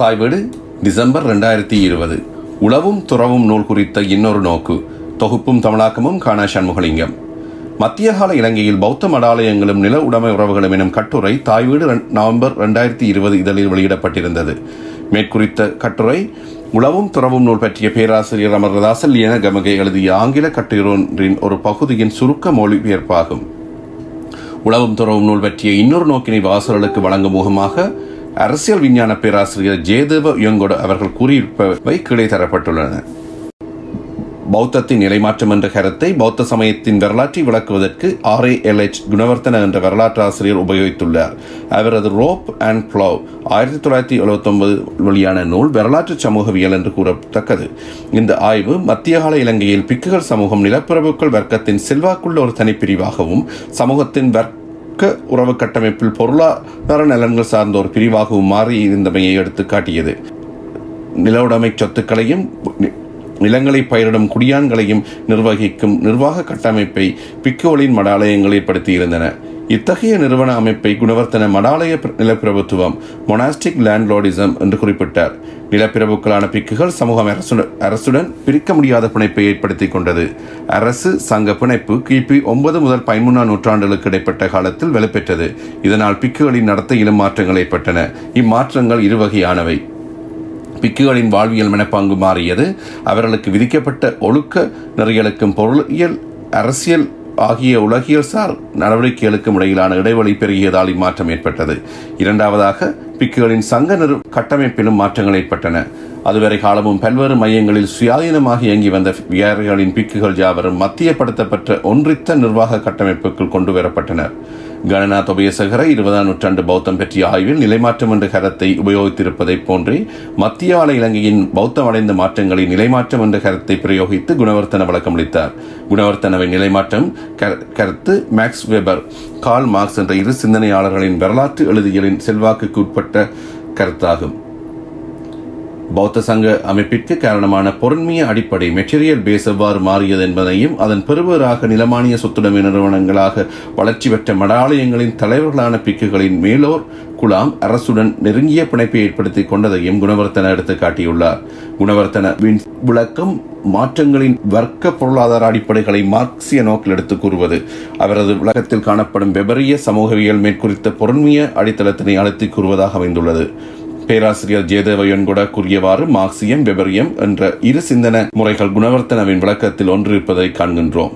தாய் வீடு டிசம்பர் ரெண்டாயிரத்தி இருபது. உளவும் துறவும் நூல் குறித்த இன்னொரு நோக்கு தொகுப்பும் தமிழாக்கமும் காணா சண்முகலிங்கம். மத்திய கால இலங்கையில் பௌத்த மடாலயங்களும் நில உடைமை உறவுகளும் எனும் கட்டுரை தாய் வீடு நவம்பர் ரெண்டாயிரத்தி இருபது இதழில் வெளியிடப்பட்டிருந்தது. மேற்குறித்த கட்டுரை உளவும் துறவும் நூல் பற்றிய பேராசிரியர் அமர்தாசல் என கமகை எழுதிய ஆங்கில கட்டுரையின் ஒரு பகுதியின் சுருக்க மொழிபெயர்ப்பாகும். உளவும் துறவும் நூல் பற்றிய இன்னொரு நோக்கினை வாசகர்களுக்கு வழங்கும் முகமாக அரசியல் விஞ்ஞான பேராசிரியர் ஜெயதேவ யங்கோட அவர்கள் கூறியிருப்பவை கீழே தரப்பட்டுள்ளன. பௌத்தத்தின் நிலைமாற்றம் என்ற கருத்தை பௌத்த சமயத்தின் வரலாற்றை விளக்குவதற்கு R A L H Gunawardana என்ற வரலாற்று ஆசிரியர் உபயோகித்துள்ளார். அவரது ரோப் அண்ட் ப்ளவ் ஆயிரத்தி தொள்ளாயிரத்தி எழுபத்தொன்பது வெளியான நூல் வரலாற்று சமூகவியல் என்று கூறத்தக்கது. இந்த ஆய்வு மத்திய கால இலங்கையில் பிக்குகள் சமூகம் நிலப்பிரபுக்கள் வர்க்கத்தின் செல்வாக்குள்ள ஒரு தனிப்பிரிவாகவும் சமூகத்தின் வர்க்க உறவு கட்டமைப்பில் பொருளாதார நலன்கள் சார்ந்த ஒரு பிரிவாகவும் மாறி இருந்தமையை எடுத்து காட்டியது. நிலவுடைமை சொத்துக்களையும் நிலங்களை பயிரிடும் குடியான்களையும் நிர்வகிக்கும் நிர்வாக கட்டமைப்பை பிக்கோலின் மடாலயங்கள் ஏற்படுத்தியிருந்தன. இத்தகைய நிறுவன அமைப்பை குணவர்த்தன மடாலய நிலப்பிரபுத்துவம் மொனாஸ்டிக் லேண்ட்லோடிசம் என்று குறிப்பிட்டார். நிலப்பிரபுக்களான பிக்குகள் சமூகம் அரசுடன் அரசுடன் பிரிக்க முடியாத பிணைப்பை ஏற்படுத்திக் கொண்டது. அரசு சங்க பிணைப்பு கிபி ஒன்பது முதல் பதிமூன்றாம் நூற்றாண்டுகளுக்கு இடைப்பட்ட காலத்தில் வலுப்பெற்றது இதனால் பிக்குகளின் நடத்தையிலும் மாற்றங்கள் ஏற்பட்டன. இம்மாற்றங்கள் இருவகையானவை. பிக்குகளின் வாழ்வியல் மனப்பாங்கு மாறியது. அவர்களுக்கு விதிக்கப்பட்ட ஒழுக்க நெறிகளுக்கும் பொருளியல் அரசியல் ஆகிய உலகியல் சார் நடவடிக்கைகளுக்கும் இடையிலான இடைவெளி பெருகியதால் இம்மாற்றம் ஏற்பட்டது. இரண்டாவதாக பிக்குகளின் சங்க நிறு கட்டமைப்பிலும் மாற்றங்கள் ஏற்பட்டன. அதுவரை காலமும் பல்வேறு மையங்களில் சுயாதீனமாக இயங்கி வந்த வியாரிகளின் பிக்குகள் யாவரும் மத்தியப்படுத்தப்பட்ட ஒன்றித்த நிர்வாக கட்டமைப்புக்குள் கொண்டு வரப்பட்டனர். கணநாத் உபயசகர இருபதாம் நூற்றாண்டு பௌத்தம் பற்றிய ஆய்வில் நிலைமாற்றம் என்ற கரத்தை உபயோகித்திருப்பதைப் போன்றே மத்திய ஆல இலங்கையின் பௌத்தம் அடைந்த மாற்றங்களை நிலைமாற்றம் என்ற கரத்தை பிரயோகித்து குணவர்த்தன விளக்கமளித்தார் குணவர்த்தனவை நிலைமாற்றம் கரு- கருத்து மேக்ஸ் வெபர் கால் மார்க்ஸ் என்ற இரு சிந்தனையாளர்களின் வரலாற்று எழுதியலின் செல்வாக்குக்கு உட்பட்ட கருத்தாகும். பௌத்த சங்க அமைப்பிற்கு காரணமான பொருண்மைய அடிப்படை மெட்டீரியல் பேஸ் எவ்வாறு மாறியது என்பதையும் அதன் பெறுவராக நிலமானிய சொத்துடைமை நிறுவனங்களாக வளர்ச்சி பெற்ற மடாலயங்களின் தலைவர்களான பிக்குகளின் மேலோர் குலாம் அரசுடன் நெருங்கிய பிணைப்பை ஏற்படுத்திக் கொண்டதையும் குணவர்த்தன எடுத்து காட்டியுள்ளார். குணவர்த்தன விளக்கம் மாற்றங்களின் வர்க்க பொருளாதார அடிப்படைகளை மார்க்சிய நோக்கில் எடுத்து கூறுவது. அவரது விளக்கத்தில் காணப்படும் வெபரிய சமூகவியல் மேற்குறித்த பொருண்மைய அடித்தளத்தினை அழுத்தி கூறுவதாக அமைந்துள்ளது. பேராசிரியர் ஜெயதேவயன் கூட கூறியவாறு மார்க்சியம் வெபரியம் என்ற இரு சிந்தன முறைகள் குணவர்த்தனவின் விளக்கத்தில் ஒன்று இருப்பதை காண்கின்றோம்.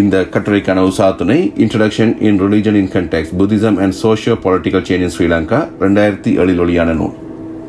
இந்த கட்டுரைக்கான உசாத்துணை introduction in religion in context Buddhism and socio political change in Sri Lanka ரெண்டாயிரத்தி ஏழில் ஒளியான நூல்.